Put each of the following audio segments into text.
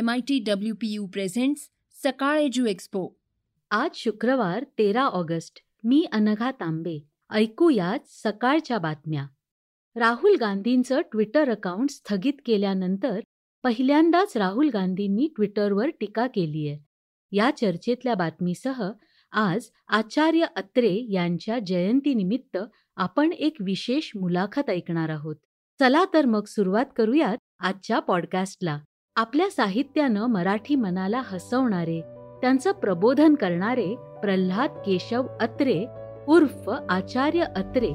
M I T W P U presents Sakal Edu Expo आज शुक्रवार तेरा August. मी अनघा तांबे. ऐकूयात सकाळच्या बातम्या. राहुल गांधींचं ट्विटर अकाउंट स्थगित केल्यानंतर पहिल्यांदाच राहुल गांधींनी ट्विटरवर टीका केली आहे. या चर्चेतल्या बातमीसह आज आचार्य अत्रे यांच्या जयंतीनिमित्त आपण एक विशेष मुलाखत ऐकणार आहोत. चला तर मग सुरुवात करूयात आजच्या पॉडकास्टला आपल्या साहित्यानं मराठी मनाला हसवणारे त्यांचं प्रबोधन करणारे प्रल्हाद केशव अत्रे उर्फ आचार्य अत्रे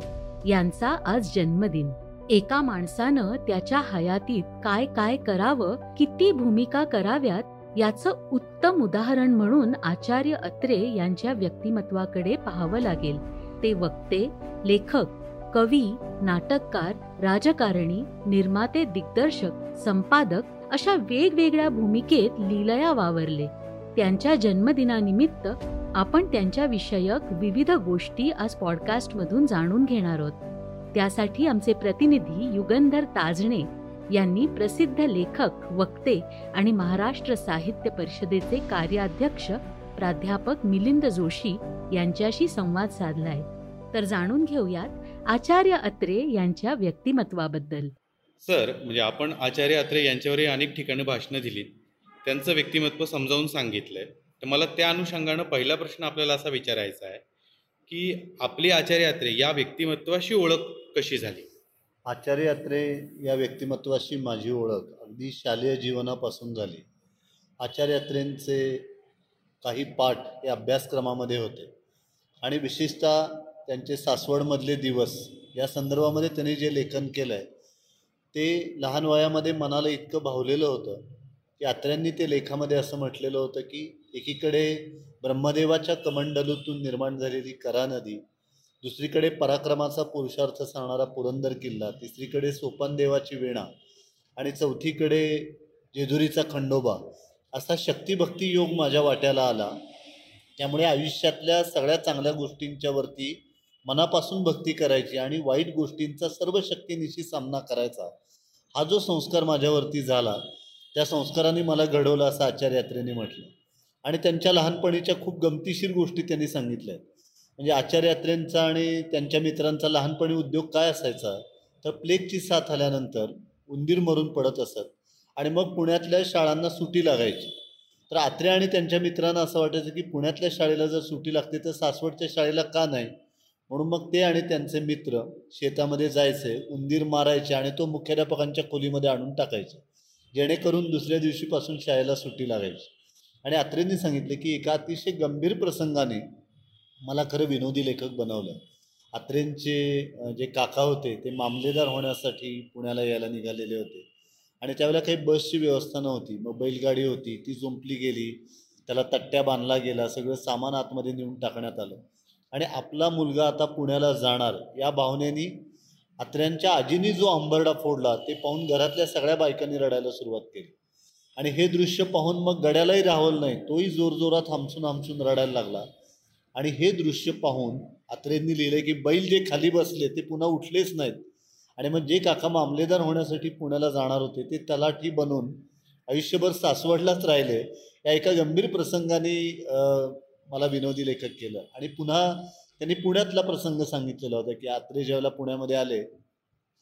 यांचा आज जन्मदिन. एका माणसानं त्याच्या हयातीत काय काय करावं किती भूमिका कराव्यात याचं उत्तम उदाहरण म्हणून आचार्य अत्रे यांच्या व्यक्तिमत्वाकडे पाहावं लागेल. ते वक्ते लेखक कवी नाटककार राजकारणी निर्माते दिग्दर्शक संपादक अशा वेगवेगळ्या भूमिकेत लीलया वावरले. त्यांच्या जन्मदिनानिमित्त आपण त्यांच्या विषयक विविध गोष्टी आज पॉडकास्टमधून जाणून घेणार आहोत. त्यासाठी आमचे प्रतिनिधी युगंधर ताजणे यांनी प्रसिद्ध लेखक वक्ते आणि महाराष्ट्र साहित्य परिषदेचे कार्याध्यक्ष प्राध्यापक मिलिंद जोशी यांच्याशी संवाद साधलाय. तर जाणून घेऊयात आचार्य अत्रे यांच्या व्यक्तिमत्वाबद्दल. सर म्हणजे आपण आचार्य अत्रे यांच्यावरही अनेक ठिकाणी भाषणं दिली. त्यांचं व्यक्तिमत्व समजावून सांगितलं आहे तर मला त्या अनुषंगानं पहिला प्रश्न आपल्याला असा विचारायचा आहे की आपली आचार्य अत्रे या व्यक्तिमत्वाशी ओळख कशी झाली? आचार्य अत्रे या व्यक्तिमत्वाशी माझी ओळख अगदी शालेय जीवनापासून झाली. आचार्य अत्रेंचे काही पाठ हे अभ्यासक्रमामध्ये होते आणि विशेषतः त्यांचे सासवडमधले दिवस या संदर्भामध्ये त्यांनी जे लेखन केलं आहे ते लहान वयामध्ये मनाला इतकं भावलेलं होतं की अत्र्यांनी ते लेखामध्ये असं म्हटलेलं होतं की एकीकडे ब्रह्मदेवाच्या कमंडलूतून निर्माण झालेली करा नदी दुसरीकडे पराक्रमाचा पुरुषार्थ सांगणारा पुरंदर किल्ला तिसरीकडे सोपानदेवाची वेणा आणि चौथीकडे जेजुरीचा खंडोबा असा शक्तिभक्ती योग माझ्या वाट्याला आला. त्यामुळे आयुष्यातल्या सगळ्या चांगल्या गोष्टींच्यावरती मनापासून भक्ती करायची आणि वाईट गोष्टींचा सर्व शक्तीनिशी सामना करायचा. हा जो संस्कार माझ्यावरती झाला त्या संस्काराने मला घडवलं असं आचार्य यात्रेने म्हटलं. आणि त्यांच्या लहानपणीच्या खूप गमतीशीर गोष्टी त्यांनी सांगितल्या. आहेत म्हणजे आचार्य यात्रेंचा आणि त्यांच्या मित्रांचा लहानपणी उद्योग काय असायचा तर प्लेगची साथ आल्यानंतर उंदीर मरून पडत असत आणि मग पुण्यातल्या शाळांना सुटी लागायची. तर आत्रे आणि त्यांच्या मित्रांना असं वाटायचं की पुण्यातल्या शाळेला जर सुटी लागते तर सासवडच्या शाळेला का नाही? म्हणून मग ते आणि त्यांचे मित्र शेतामध्ये जायचे उंदीर मारायचे आणि तो मुख्याध्यापकांच्या खोलीमध्ये आणून टाकायचे. जेणेकरून दुसऱ्या दिवशीपासून शाळेला सुट्टी लागायची. आणि आत्रेंनी सांगितले की एका अतिशय गंभीर प्रसंगाने मला खरं विनोदी लेखक बनवलं. आत्रेंचे जे काका होते ते मामलेदार होण्यासाठी पुण्याला यायला निघालेले होते. आणि त्यावेळेला काही बसची व्यवस्था नव्हती. मग बैलगाडी होती ती जुंपली गेली. त्याला तट्ट्या बांधला गेला. सगळं सामान आतमध्ये नेऊन टाकण्यात आलं. आणि आपला मुलगा आता पुण्याला जाणार या भावनेनी आत्र्यांच्या आजीनी जो अंबरडा फोडला ते पाहून घरातल्या सगळ्या बायकांनी रडायला सुरुवात केली. आणि हे दृश्य पाहून मग गड्यालाही राहवलं नाही तोही जोरजोरात हमसून हमसून रडायला लागला. आणि हे दृश्य पाहून आत्रेंनी लिहिलं की बैल जे खाली बसले ते पुन्हा उठलेच नाहीत. आणि मग जे काका मामलेदार होण्यासाठी पुण्याला जाणार होते ते तलाठी बनून आयुष्यभर सासवडलाच राहिले. या एका गंभीर प्रसंगाने मला विनोदी लेखक केलं. आणि पुन्हा त्यांनी पुण्यातला प्रसंग सांगितलेला होता की आत्रे जेव्हा पुण्यामध्ये आले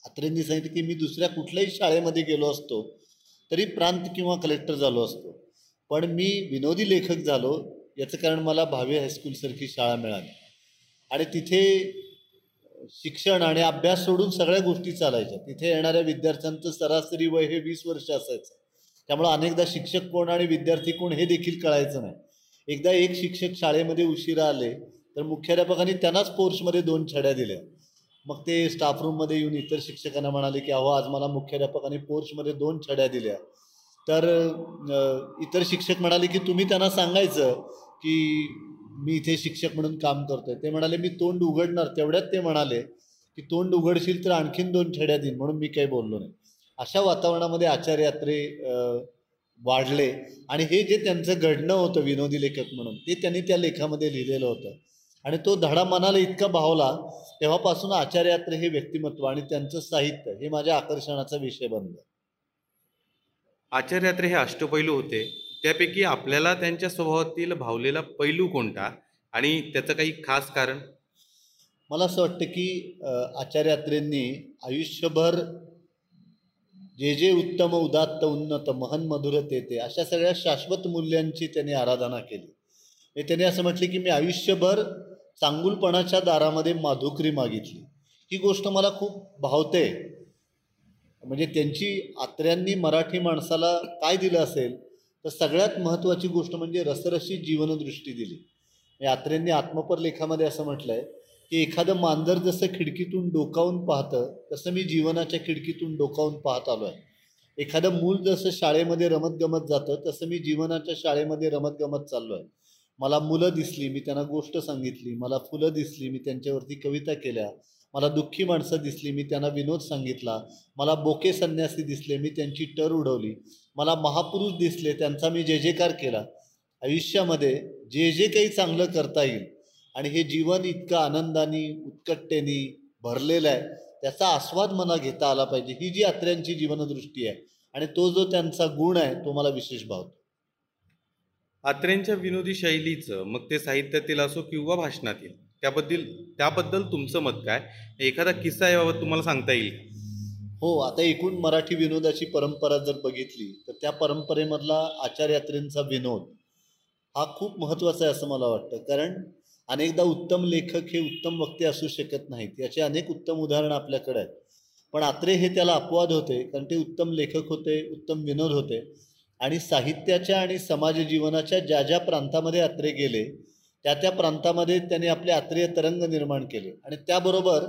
आत्रेंनी सांगितलं की मी दुसऱ्या कुठल्याही शाळेमध्ये गेलो असतो तरी प्रांत किंवा कलेक्टर झालो असतो. पण मी विनोदी लेखक झालो याचं कारण मला भावे हायस्कूलसारखी शाळा मिळाली. आणि तिथे शिक्षण आणि अभ्यास सोडून सगळ्या गोष्टी चालायच्या. तिथे येणाऱ्या विद्यार्थ्यांचं सरासरी वय हे वीस वर्ष असायचं. त्यामुळं अनेकदा शिक्षक कोण आणि विद्यार्थी कोण हे देखील कळायचं नाही. एकदा एक शिक्षक शाळेमध्ये उशिरा आले तर मुख्याध्यापकांनी त्यांनाच पोर्चमध्ये दोन छड्या दिल्या. मग ते स्टाफ रूममध्ये येऊन इतर शिक्षकांना म्हणाले की अहो आज मला मुख्याध्यापकांनी पोर्चमध्ये दोन छड्या दिल्या. तर इतर शिक्षक म्हणाले की तुम्ही त्यांना सांगायचं की मी इथे शिक्षक म्हणून काम करतोय. ते म्हणाले मी तोंड उघडणार. तेवढ्यात ते म्हणाले की तोंड उघडशील तर आणखीन दोन छड्या देईन म्हणून मी काही बोललो नाही. अशा वातावरणामध्ये आचार्य यात्रे वाढले. आणि हे जे त्यांचं घडणं होतं विनोदी लेखक म्हणून ते त्यांनी त्या लेखामध्ये लिहिलेलं होतं. आणि तो धडा मनाला इतका भावला तेव्हापासून आचार्य यात्रे हे व्यक्तिमत्व आणि त्यांचं साहित्य हे माझ्या आकर्षणाचा विषय बनलं. आचार्य अत्रे हे अष्टपैलू होते. त्यापैकी आपल्याला त्यांच्या स्वभावातील भावलेला पैलू कोणता? आणि त्याचं काही खास कारण? मला असं वाटतं की अ, आचार्य अत्रेंनी आयुष्यभर जे जे उत्तम उदात्त उन्नत महन मधुर ते ते अशा सगळ्या शाश्वत मूल्यांची त्याने आराधना केली. हे त्याने असं म्हटले की मी आयुष्यभर चांगुलपणाच्या दारामध्ये माधुकरी मागितली. ही गोष्ट मला खूप भावते. म्हणजे त्यांची आत्र्यांनी मराठी माणसाला काय दिलं असेल तर सगळ्यात महत्त्वाची गोष्ट म्हणजे रसरशी जीवनदृष्टी दिली. आत्र्यांनी आत्मपर लेखामध्ये असं म्हटलं आहे की एखादं मांजर जसं खिडकीतून डोकावून पाहतं तसं मी जीवनाच्या खिडकीतून डोकावून पाहत आलो आहे एखादं मूल जसं शाळेमध्ये रमतगमत जातं तसं मी जीवनाच्या शाळेमध्ये रमतगमत चाललो आहे मला मुलं दिसली मी त्यांना गोष्ट सांगितली मला फुलं दिसली मी त्यांच्यावरती कविता केल्या मला दुःखी माणसं दिसली मी त्यांना विनोद सांगितला मला बोके संन्यासी दिसले मी त्यांची टर उडवली मला महापुरुष दिसले त्यांचा मी जे जेकार केला. आयुष्यामध्ये जे जे काही चांगलं करता येईल आणि हे जीवन इतकं आनंदाने उत्कटतेने भरलेलं आहे त्याचा आस्वाद मला घेता आला पाहिजे. ही जी आत्र्यांची जीवनदृष्टी आहे आणि तो जो त्यांचा गुण आहे तो मला विशेष भावतो. आत्रेंच्या विनोदी शैलीचं मग ते साहित्यातील असो किंवा भाषणातील त्याबद्दल त्याबद्दल तुमचं मत काय? एखादा किस्सा याबाबत तुम्हाला सांगता येईल? हो आता एकूण मराठी विनोदाची परंपरा जर बघितली तर त्या परंपरेमधला आचार्य यात्रेंचा विनोद हा खूप महत्त्वाचा आहे असं मला वाटतं. कारण अनेकदा उत्तम लेखक हे उत्तम वक्ते असू शकत नाहीत. याचे अनेक उत्तम उदाहरणं आपल्याकडे आहेत. पण आत्रे हे त्याला अपवाद होते कारण ते उत्तम लेखक होते उत्तम विनोद होते. आणि साहित्याच्या आणि समाज जीवनाच्या ज्या ज्या प्रांतामध्ये आत्रे गेले त्या त्या प्रांतामध्ये त्यांनी आपले आत्रेय तरंग निर्माण केले. आणि त्याबरोबर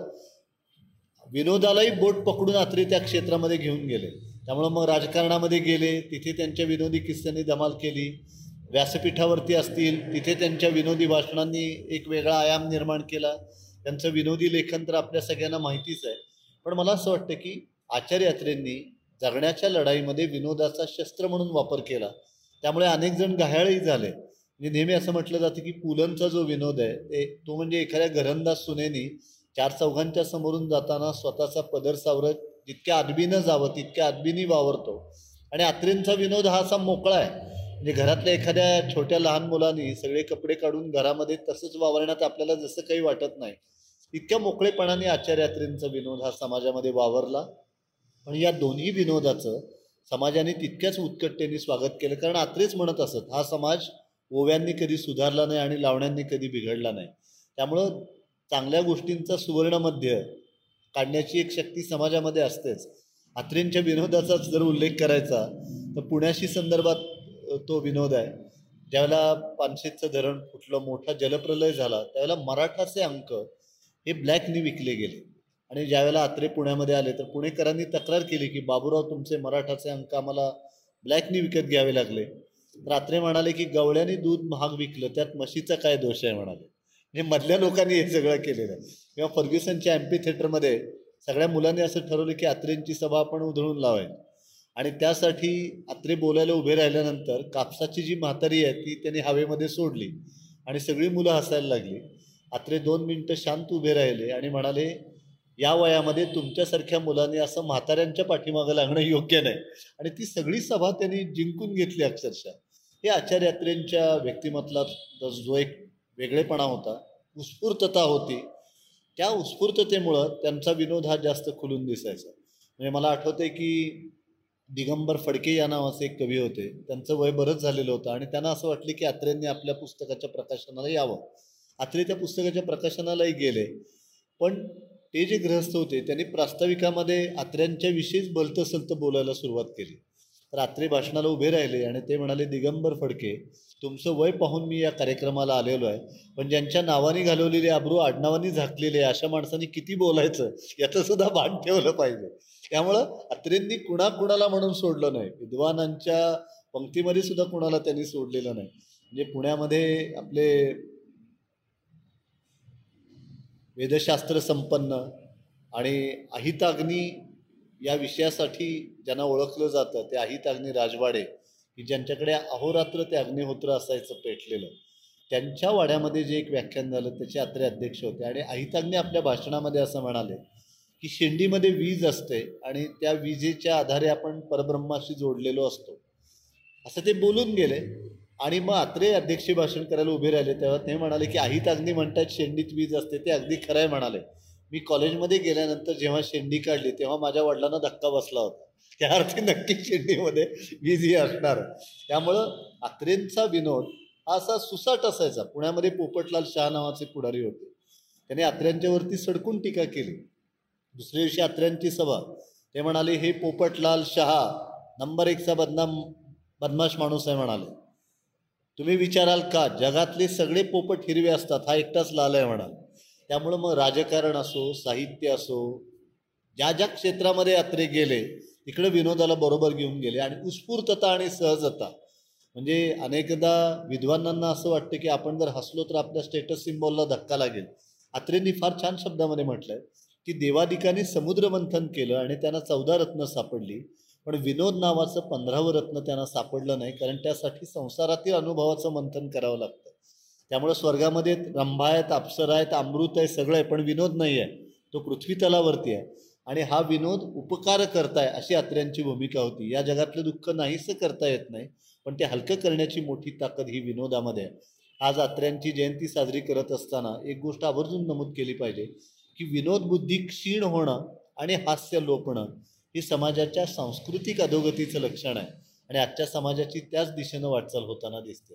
विनोदालाही बोट पकडून आत्रे त्या क्षेत्रामध्ये घेऊन गेले. त्यामुळं मग राजकारणामध्ये गेले तिथे त्यांच्या विनोदी किस्त्यांनी धमाल केली. व्यासपीठावरती असतील तिथे त्यांच्या विनोदी भाषणांनी एक वेगळा आयाम निर्माण केला. त्यांचं विनोदी लेखन तर आपल्या सगळ्यांना माहितीच आहे. पण मला असं वाटतं की आचार्य यात्रेंनी जगण्याच्या लढाईमध्ये विनोदाचा शस्त्र म्हणून वापर केला. त्यामुळे अनेक जण घायाळही झाले. म्हणजे नेहमी असं म्हटलं जातं की पुलंचा जो विनोद आहे ते तो म्हणजे एखाद्या घरंदाज सुनेनी चार चौघांच्या समोरून जाताना स्वतःचा पदर सावरत जितक्या आदबीनं जावं तितक्या आदबीनी वावरतो. आणि आत्रेंचा विनोद हा असा मोकळा आहे. म्हणजे घरातल्या एखाद्या छोट्या लहान मुलांनी सगळे कपडे काढून घरामध्ये तसंच वावरण्यात आपल्याला जसं काही वाटत नाही इतक्या मोकळेपणाने आचार्यात्रींचा विनोद हा समाजामध्ये वावरला. पण या दोन्ही विनोदाचं समाजाने तितक्याच उत्कटतेने स्वागत केलं कारण आत्रेच म्हणत असत हा समाज ओव्यांनी कधी सुधारला नाही आणि लावण्यांनी कधी बिघडला नाही. त्यामुळं चांगल्या गोष्टींचा सुवर्णमध्य काढण्याची एक शक्ती समाजामध्ये असतेच. आत्रेंच्या विनोदाचाच जर उल्लेख करायचा तर पुण्याशी संदर्भात तो विनोद आहे. ज्यावेळेला पानशेतचं धरण फुटलं मोठा जलप्रलय झाला त्यावेळेला मराठाचे अंक हे ब्लॅकनी विकले गेले. आणि ज्यावेळेला आत्रे पुण्यामध्ये आले तर पुणेकरांनी तक्रार केली की बाबूराव तुमचे मराठाचे अंक आम्हाला ब्लॅकनी विकत घ्यावे लागले. तर आत्रे म्हणाले की गवळ्याने दूध महाग विकलं त्यात म्हशीचा काय दोष आहे? म्हणाले. म्हणजे मधल्या लोकांनी हे सगळं केलेलं आहे. किंवा फर्ग्युसनच्या एम्पी थिएटरमध्ये सगळ्या मुलांनी असं ठरवलं की आत्रेंची सभा आपण उधळून लावायची. आणि त्यासाठी आत्रे बोलायला उभे राहिल्यानंतर कापसाची जी म्हातारी आहे ती त्यांनी हवेमध्ये सोडली आणि सगळी मुलं हसायला लागली. आत्रे दोन मिनटं शांत उभे राहिले आणि म्हणाले या वयामध्ये तुमच्यासारख्या मुलांनी असं म्हाताऱ्यांच्या पाठीमागं लागणं योग्य नाही. आणि ती सगळी सभा त्यांनी जिंकून घेतली अक्षरशः. हे आचार्य यात्रेंच्या व्यक्तिमत्वाला जो एक वेगळेपणा होता उत्स्फूर्तता होती त्या उत्स्फूर्ततेमुळं त्यांचा विनोद हा जास्त खुलून दिसायचा. म्हणजे मला आठवते की दिगंबर फडके या नावाचे एक कवी होते. त्यांचं वय बरंच झालेलं होतं आणि त्यांना असं वाटलं की आत्रेंनी आपल्या पुस्तकाच्या प्रकाशनाला यावं. आत्रे त्या पुस्तकाच्या प्रकाशनालाही गेले. पण ते जे गृहस्थ होते त्यांनी प्रास्ताविकामध्ये आत्र्यांच्या विषयीच भलतं सलतं बोलायला सुरुवात केली. तर आत्रे भाषणाला उभे राहिले आणि ते म्हणाले दिगंबर फडके तुमचं वय पाहून मी या कार्यक्रमाला आलेलो आहे. पण ज्यांच्या नावाने घालवलेले आब्रू आडनावानी झाकलेले अशा माणसांनी किती बोलायचं? याचं सुद्धा भान ठेवलं पाहिजे. त्यामुळं अत्रेंनी कुणाकुणाला म्हणून सोडलं नाही. विद्वानांच्या पंक्तीमध्ये सुद्धा कुणाला त्यांनी सोडलेलं नाही. म्हणजे पुण्यामध्ये आपले वेदशास्त्र संपन्न आणि अहिताग्नी या विषयासाठी ज्यांना ओळखलं जातं ते अहिताग्नी राजवाडे की ज्यांच्याकडे अहोरात्र ते अग्निहोत्र असायचं पेटलेलं. त्यांच्या वाड्यामध्ये जे एक व्याख्यान झालं त्याचे अत्रे अध्यक्ष होते. आणि अहिताग्नी आपल्या भाषणामध्ये असं म्हणाले की शेंडीमध्ये वीज असते आणि त्या विजेच्या आधारे आपण परब्रह्माशी जोडलेलो असतो. असं ते बोलून गेले आणि मग आत्रे अध्यक्ष भाषण करायला उभे राहिले. तेव्हा ते म्हणाले की आहीत अग्नी म्हणतात शेंडीत वीज असते. ते अगदी खरं आहे म्हणाले. मी कॉलेजमध्ये गेल्यानंतर जेव्हा शेंडी काढली तेव्हा माझ्या वडिलांना धक्का बसला होता. त्या अर्थी नक्की शेंडीमध्ये वीज ही असणार. त्यामुळं आत्रेंचा विनोद हा असा सुसाट असायचा. पुण्यामध्ये पोपटलाल शहा नावाचे पुढारी होते. त्याने आत्र्यांच्यावरती सडकून टीका केली. दुसऱ्या दिवशी अत्र्यांची सभा. ते म्हणाले हे पोपटलाल शहा नंबर एकचा बदनाम बदमाश माणूस आहे म्हणाले. तुम्ही विचाराल का? जगातले सगळे पोपट हिरवे असतात हा एकटाच लाल आहे म्हणाल. त्यामुळं मग राजकारण असो साहित्य असो ज्या ज्या क्षेत्रामध्ये यात्रे गेले तिकडे विनोदाला बरोबर घेऊन गेले आणि उत्स्फूर्तता आणि सहजता. म्हणजे अनेकदा विद्वानांना असं वाटतं की आपण जर हसलो तर आपल्या स्टेटस सिम्बॉलला धक्का लागेल. अत्रेंनी फार छान शब्दामध्ये म्हटलं आहे की देवादिकाने समुद्रमंथन केलं आणि त्यांना चौदा रत्न सापडली. पण विनोद नावाचं पंधरावं रत्न त्यांना सापडलं नाही कारण त्यासाठी संसारातील अनुभवाचं मंथन करावं लागतं. त्यामुळं स्वर्गामध्ये रंभा आहेत अप्सरा आहेत अमृत आहे सगळं आहे पण विनोद नाही आहे. तो पृथ्वी तलावरती आहे. आणि हा विनोद उपकार करताय अशी आत्र्यांची भूमिका होती. या जगातलं दुःख नाहीसं करता येत नाही पण ते हलकं करण्याची मोठी ताकद ही विनोदामध्ये आहे. आज आत्र्यांची जयंती साजरी करत असताना एक गोष्ट आवर्जून नमूद केली पाहिजे. की विनोद बुद्धी क्षीण होणं आणि हास्य लोपणं ही समाजाच्या सांस्कृतिक अधोगतीचं लक्षण आहे. आणि आजच्या समाजाची त्याच दिशेनं वाटचाल होताना दिसते.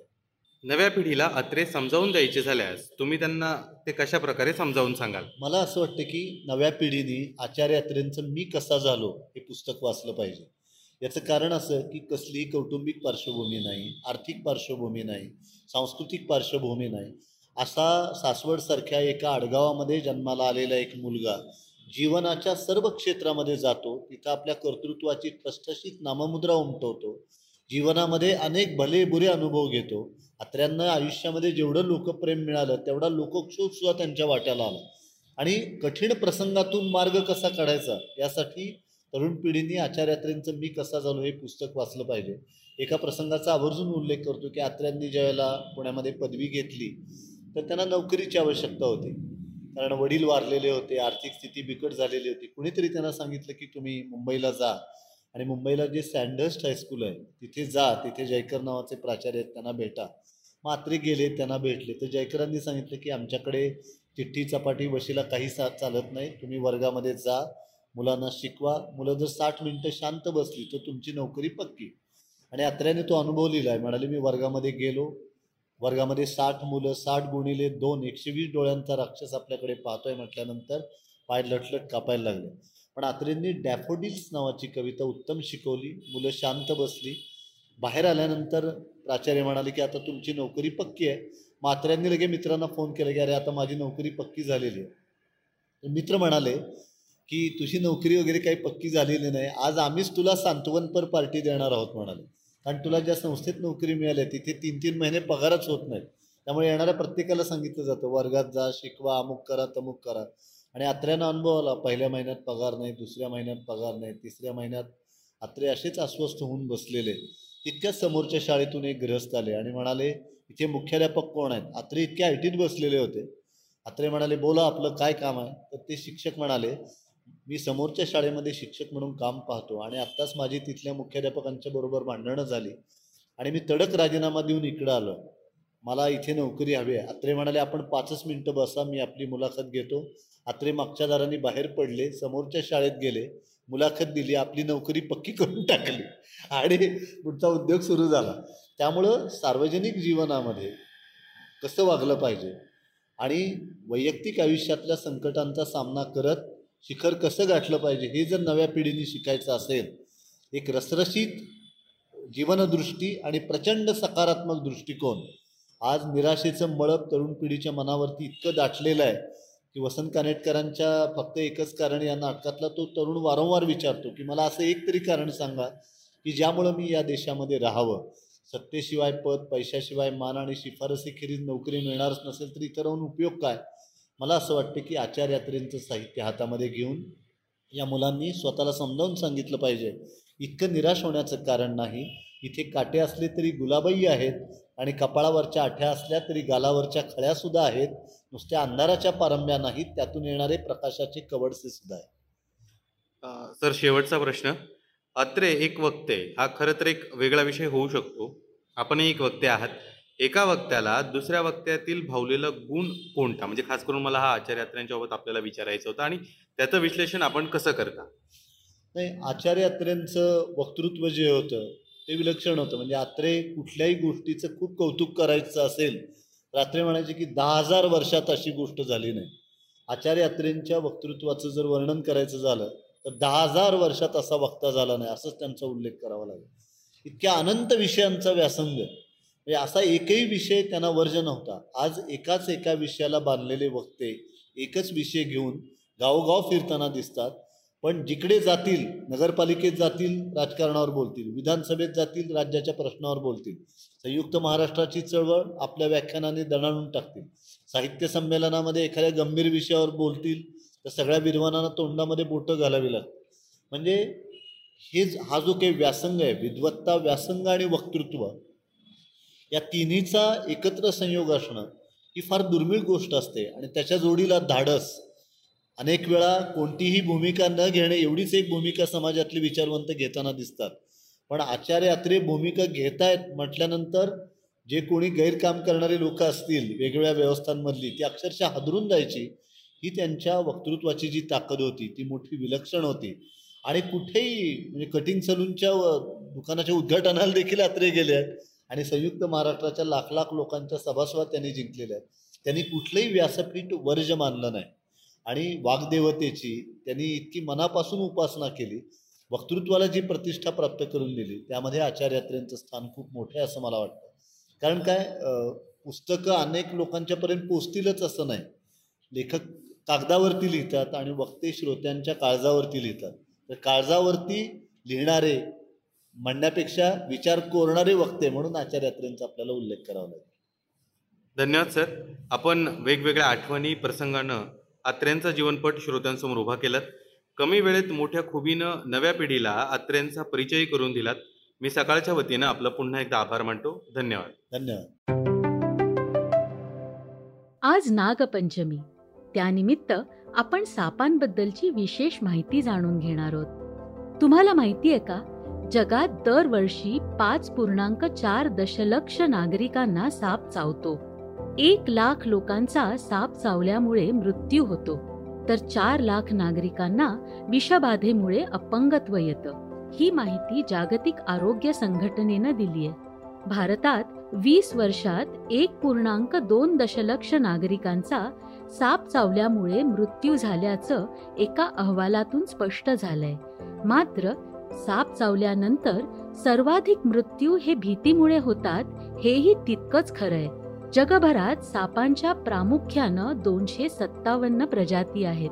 नव्या पिढीला अत्रे समजावून द्यायचे झाल्यास तुम्ही त्यांना ते कशा प्रकारे समजावून सांगाल? मला असं वाटतं की नव्या पिढीने आचार्य यात्रेंचं मी कसा झालो हे पुस्तक वाचलं पाहिजे. याचं कारण असं की कसली कौटुंबिक पार्श्वभूमी नाही आर्थिक पार्श्वभूमी नाही सांस्कृतिक पार्श्वभूमी नाही. असा सासवडसारख्या एका आडगावामध्ये जन्माला आलेला एक मुलगा जीवनाच्या सर्व क्षेत्रामध्ये जातो. तिथं आपल्या कर्तृत्वाची ठसठशीत नाममुद्रा उमटवतो. जीवनामध्ये अनेक भले बुरे अनुभव घेतो. अत्र्यांना आयुष्यामध्ये जेवढं लोकप्रेम मिळालं तेवढा लोकक्षोभ सुद्धा त्यांच्या वाट्याला आला. आणि कठीण प्रसंगातून मार्ग कसा काढायचा यासाठी तरुण पिढीने आचार्यात्र्यांचं मी कसा झालो हे पुस्तक वाचलं पाहिजे. एका प्रसंगाचा आवर्जून उल्लेख करतो की आत्र्यांनी ज्यावेळेला पुण्यामध्ये पदवी घेतली तर त्यांना नोकरीची आवश्यकता होती. कारण वडील वारलेले होते आर्थिक स्थिती बिकट झालेली होती. कुणीतरी त्यांना सांगितलं की तुम्ही मुंबईला जा. आणि मुंबईला जे सँडर्स्ट हायस्कूल आहे तिथे जा. तिथे जयकर नावाचे प्राचार्य आहेत त्यांना भेटा. मात्रे गेले त्यांना भेटले. तर जयकरांनी सांगितलं की आमच्याकडे चिठ्ठी चपाटी वशीला काही सा चालत नाही. तुम्ही वर्गामध्ये जा. मुलांना शिकवा. मुलं जर साठ मिनटं शांत बसली तर तुमची नोकरी पक्की. आणि अत्र्याने तो अनुभव लिहिला आहे म्हणाले मी वर्गामध्ये गेलो. वर्गामध्ये साठ मुलं साठ गुणिले दोन एकशे वीस डोळ्यांचा राक्षस आपल्याकडे पाहतोय म्हटल्यानंतर पाय लटलट कापायला लागले. पण आत्रेंनी डॅफोडिल्स नावाची कविता उत्तम शिकवली मुलं शांत बसली. बाहेर आल्यानंतर प्राचार्य म्हणाले की आता तुमची नोकरी पक्की आहे. मात्र्यांनी लगे मित्रांना फोन केला की अरे आता माझी नोकरी पक्की झालेली आहे. मित्र म्हणाले की तुझी नोकरी वगैरे काही पक्की झालेली नाही. आज आम्हीच तुला सांत्वनपर पार्टी देणार आहोत म्हणाले. कारण तुला ज्या संस्थेत नोकरी मिळाली आहे तिथे तीन तीन महिने पगारच होत नाहीत. त्यामुळे येणाऱ्या प्रत्येकाला सांगितलं जातं वर्गात जा शिकवा अमुक करा तमुक करा. आणि आत्र्यानं अनुभव आला पहिल्या महिन्यात पगार नाही दुसऱ्या महिन्यात पगार नाही तिसऱ्या महिन्यात आत्रे असेच अस्वस्थ होऊन बसलेले. तितक्याच समोरच्या शाळेतून एक गृहस्थ आले आणि म्हणाले इथे मुख्याध्यापक कोण आहेत? आत्रे इतके आयटीत बसलेले होते. आत्रे म्हणाले बोला आपलं काय काम आहे? तर ते शिक्षक म्हणाले मी समोरच्या शाळेमध्ये शिक्षक म्हणून काम पाहतो आणि आत्ताच माझी तिथल्या मुख्याध्यापकांच्या बरोबर भांडणं झाली आणि मी तडक राजीनामा देऊन इकडं आलो. मला इथे नोकरी हवी आहे. आत्रे म्हणाले आपण पाचच मिनटं बसा मी आपली मुलाखत घेतो. आत्रे मागच्या दारांनी बाहेर पडले समोरच्या शाळेत गेले मुलाखत दिली आपली नोकरी पक्की करून टाकली आणि पुढचा उद्योग सुरू झाला. त्यामुळं सार्वजनिक जीवनामध्ये कसं वागलं पाहिजे आणि वैयक्तिक आयुष्यातल्या संकटांचा सामना करत शिखर कसं गाठलं पाहिजे हे जर नव्या पिढीने शिकायचं असेल एक रसरशीत जीवनदृष्टी आणि प्रचंड सकारात्मक दृष्टिकोन आज निराशेचं मळप तरुण पिढीच्या मनावरती इतकं दाटलेलं आहे की वसंत कानेटकरांच्या फक्त एकच कारण या नाटकातला तो तरुण वारंवार विचारतो की मला असं एक तरी कारण सांगा की ज्यामुळं मी या देशामध्ये राहावं. सत्तेशिवाय पद पैशाशिवाय मान आणि शिफारसीखेरीज नोकरी मिळणारच नसेल तर इतर राहून उपयोग काय? मला असं वाटतं की आचार यात्रेंचं साहित्य हातामध्ये घेऊन या मुलांनी स्वतःला समजावून सांगितलं पाहिजे. इतकं निराश होण्याचं कारण नाही. इथे काटे असले तरी गुलाबही आहेत आणि कपाळावरच्या आठ्या असल्या तरी गालावरच्या खळ्यासुद्धा आहेत. नुसत्या अंधाराच्या पारंब्या नाहीत त्यातून येणारे प्रकाशाचे कवडसे सुद्धा आहेत. सर शेवटचा प्रश्न. अत्रे एक वक्ते हा खरं तर एक वेगळा विषय होऊ शकतो. आपणही एक वक्ते आहात. एका वक्त्याला दुसऱ्या वक्त्यातील भावलेला गुण कोणता? म्हणजे खास करून मला हा आचार्य बाबत आपल्याला विचारायचं होतं आणि त्याचं विश्लेषण आपण कसं करता? नाही आचार्य वक्तृत्व जे होतं ते विलक्षण होतं. म्हणजे आत्रे कुठल्याही गोष्टीचं खूप कौतुक करायचं असेल रात्री म्हणायचे की दहा हजार वर्षात अशी गोष्ट झाली नाही. आचार्यात्रेंच्या वक्तृत्वाचं जर वर्णन करायचं झालं तर दहा हजार वर्षात असा वक्ता झाला नाही असंच त्यांचा उल्लेख करावा लागेल. इतक्या अनंत विषयांचा व्यासंग म्हणजे असा एकही विषय त्यांना वर्ज नव्हता. आज एकाच एका विषयाला बांधलेले वक्ते एकच विषय घेऊन गावोगाव फिरताना दिसतात. पण जिकडे जातील नगरपालिकेत जातील राजकारणावर बोलतील विधानसभेत जातील राज्याच्या प्रश्नावर बोलतील संयुक्त महाराष्ट्राची चळवळ आपल्या व्याख्यानाने दणाणून टाकतील साहित्य संमेलनामध्ये एखाद्या गंभीर विषयावर बोलतील तर सगळ्या विद्वानांना तोंडामध्ये बोटं घालावी लागतात म्हणजे हे हा जो काही व्यासंग आहे विद्वत्ता व्यासंग आणि वक्तृत्व या तिन्हीचा एकत्र संयोग असणं ही फार दुर्मिळ गोष्ट असते. आणि त्याच्या जोडीला धाडस अनेक वेळा कोणतीही भूमिका न घेणे एवढीच एक भूमिका समाजातले विचारवंत घेताना दिसतात. पण आचार्य अत्रे भूमिका घेतायत म्हटल्यानंतर जे कोणी गैरकाम करणारे लोक असतील वेगवेगळ्या व्यवस्थांमधली ती अक्षरशः हादरून जायची ही त्यांच्या वक्तृत्वाची जी ताकद होती ती मोठी विलक्षण होती. आणि कुठेही म्हणजे कटिंग सलूनच्या दुकानाच्या उद्घाटनाला देखील अत्रे गेले आहेत. आणि संयुक्त महाराष्ट्राच्या लाख लाख लोकांच्या सभासभा त्यांनी जिंकलेल्या आहेत. त्यांनी कुठलंही व्यासपीठ वर्ज मानलं नाही. आणि वाग्देवतेची त्यांनी इतकी मनापासून उपासना केली वक्तृत्वाला जी प्रतिष्ठा प्राप्त करून दिली त्यामध्ये आचार्यात्र्यांचं स्थान खूप मोठं आहे असं मला वाटतं. कारण काय पुस्तकं अनेक लोकांच्यापर्यंत पोचतीलच असं नाही. लेखक कागदावरती लिहितात आणि वक्ते श्रोत्यांच्या काळजावरती लिहितात. तर काळजावरती लिहिणारे म्हणण्यापेक्षा विचार कोरणारे वक्ते म्हणून आचार्यात्र्यांचा आपल्याला उल्लेख करावा लागेल. धन्यवाद सर. आपण वेगवेगळ्या आठवणी प्रसंगानं आत्र्यांचा जीवनपट श्रोत्यांसमोर उभा केलात. कमी वेळेत मोठ्या खुबीनं नव्या पिढीला आत्र्यांचा परिचय करून दिलात. मी सकाळच्या वतीनं आपलं पुन्हा एकदा आभार मानतो. धन्यवाद. धन्यवाद. आज नागपंचमी. त्यानिमित्त आपण सापांबद्दलची विशेष माहिती जाणून घेणार आहोत. तुम्हाला माहिती आहे का? जगात दरवर्षी पाच पूर्णांक चार दशलक्ष नागरिकांना साप चावतो. एक लाख लोकांचा साप चावल्यामुळे मृत्यू होतो. तर चार लाख नागरिकांना विषबाधेमुळे अपंगत्व येतं. ही माहिती जागतिक आरोग्य संघटनेनं दिली आहे. भारतात वीस वर्षात एक पूर्णांक दोन दशलक्ष नागरिकांचा साप चावल्यामुळे मृत्यू झाल्याचं एका अहवालातून स्पष्ट झालंय. मात्र साप चावल्यानंतर सर्वाधिक मृत्यू हे भीतीमुळे होतात हेही तितकंच खरंय. जगभरात सापांच्या प्रामुख्यानं दोनशे सत्तावन्न प्रजाती आहेत.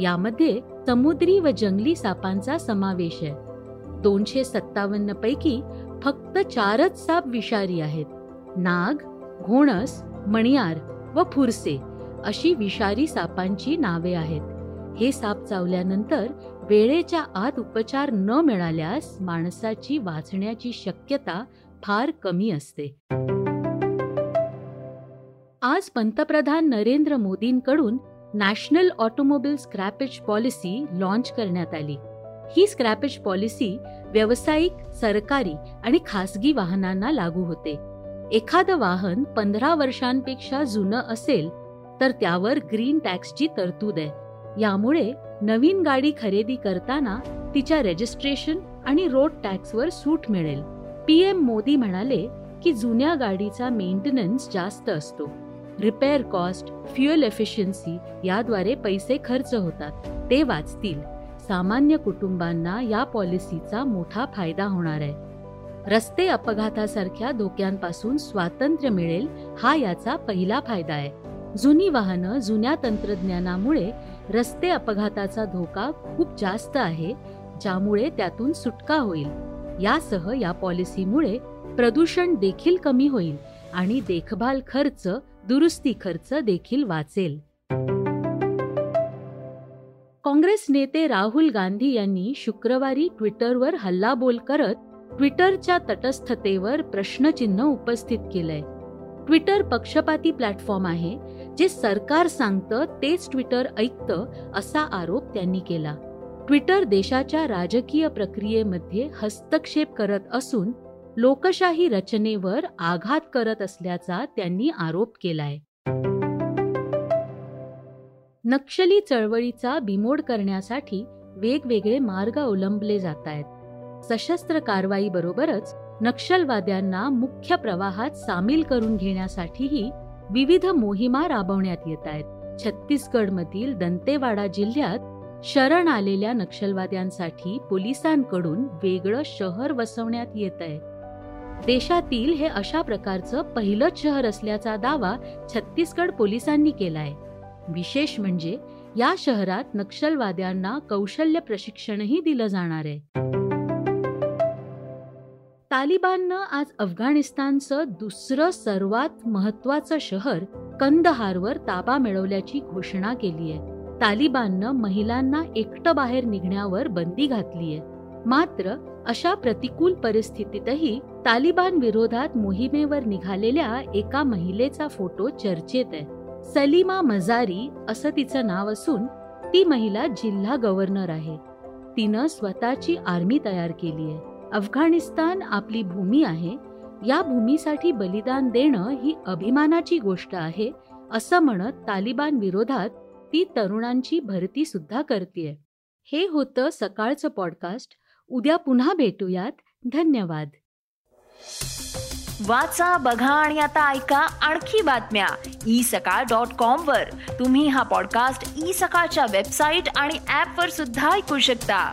यामध्ये समुद्री व जंगली सापांचा समावेश आहे. दोनशे सत्तावन्न पैकी फक्त चारच साप विषारी आहेत. नाग घोणस मणियार व फुरसे अशी विषारी सापांची नावे आहेत. हे साप चावल्यानंतर वेळेच्या आत उपचार न मिळाल्यास माणसाची वाचण्याची शक्यता फार कमी असते. आज पंतप्रधान Narendra मोदींकडून national automobile scrappage policy launch करण्यात आली. ही स्क्रॅपेज पॉलिसी व्यावसायिक सरकारी आणि खासगी वाहनांना लागू होते. एखादं वाहन पंधरा वर्षांपेक्षा जुनं असेल तर त्यावर ग्रीन टॅक्सची तरतूद आहे. यामुळे नवीन गाडी खरेदी करताना तिच्या रजिस्ट्रेशन आणि रोड टॅक्सवर सूट मिळेल. पीएम मोदी म्हणाले की जुन्या गाडीचा मेंटेनन्स जास्त असतो. रिपेअर कॉस्ट फ्युएल एफिशियन्सी याद्वारे पैसे खर्च होतात. ते वाचतील. सामान्य कुटुंबांना या पॉलिसीचा मोठा फायदा होणार आहे. रस्ते अपघातासारख्या धोक्यांपासून स्वातंत्र्य मिळेल हा याचा पहिला फायदा आहे. जुनी वाहनं जुन्या तंत्रज्ञानामुळे रस्ते अपघाताचा धोका खूप जास्त आहे ज्यामुळे त्यातून सुटका होईल. यासह या पॉलिसीमुळे प्रदूषण देखील कमी होईल आणि देखभाल खर्च दुरुस्ती खर्च देखील वाचेल. काँग्रेस नेते राहुल गांधी यांनी शुक्रवारी ट्विटरवर हल्लाबोल करत ट्विटरच्या तटस्थतेवर प्रश्नचिन्ह उपस्थित केलंय. ट्विटर पक्षपाती प्लॅटफॉर्म आहे जे सरकार सांगतं तेच ट्विटर ऐकतं असा आरोप त्यांनी केला. ट्विटर देशाच्या राजकीय प्रक्रियेमध्ये हस्तक्षेप करत असून लोकशाही रचनेवर आघात करत असल्याचा त्यांनी आरोप केलाय. नक्षली चळवळीचा बिमोड करण्यासाठी वेगवेगळे मार्ग अवलंबले जात आहेत सशस्त्र कारवाईबरोबरच नक्षलवाद्यांना मुख्य प्रवाहात सामील करून घेण्यासाठीही विविध मोहिमा राबवण्यात येत आहेत. छत्तीसगडमधील दंतेवाडा जिल्ह्यात शरण आलेल्या नक्षलवाद्यांसाठी पोलिसांकडून वेगळं शहर वसवण्यात येत आहे. देशातील हे अशा प्रकारचं पहिलंच शहर असल्याचा दावा छत्तीसगड पोलिसांनी केलाय. विशेष म्हणजे या शहरात नक्षलवाद्यांना कौशल्य प्रशिक्षणही दिलं जाणार आहे. तालिबाननं आज अफगाणिस्तानचं दुसरं सर्वात महत्वाचं शहर कंदहारवर ताबा मिळवल्याची घोषणा केली आहे. तालिबाननं महिलांना एकटं बाहेर निघण्यावर बंदी घातलीय मात्र अशा प्रतिकूल परिस्थितीतही तालिबान विरोधात मोहिमेवर निघालेल्या एका महिलेचा फोटो चर्चेत आहे. सलीमा मजारी असं तिचं नाव असून ती महिला जिल्हा गव्हर्नर आहे. तिनं स्वतःची आर्मी तयार केली आहे. अफगाणिस्तान आपली भूमी आहे या भूमीसाठी बलिदान देणं ही अभिमानाची गोष्ट आहे असं म्हणत तालिबान विरोधात ती तरुणांची भरती सुद्धा करते हे होतं सकाळचं पॉडकास्ट. उद्या पुन्हा भेटूयात. धन्यवाद. वाचा बघा आणि आता ऐका आणखी बातम्या. ई सकाळ डॉट कॉम वर. तुम्ही हा पॉडकास्ट ई सकाळच्या वेबसाईट आणि ऍप वर सुद्धा ऐकू शकता.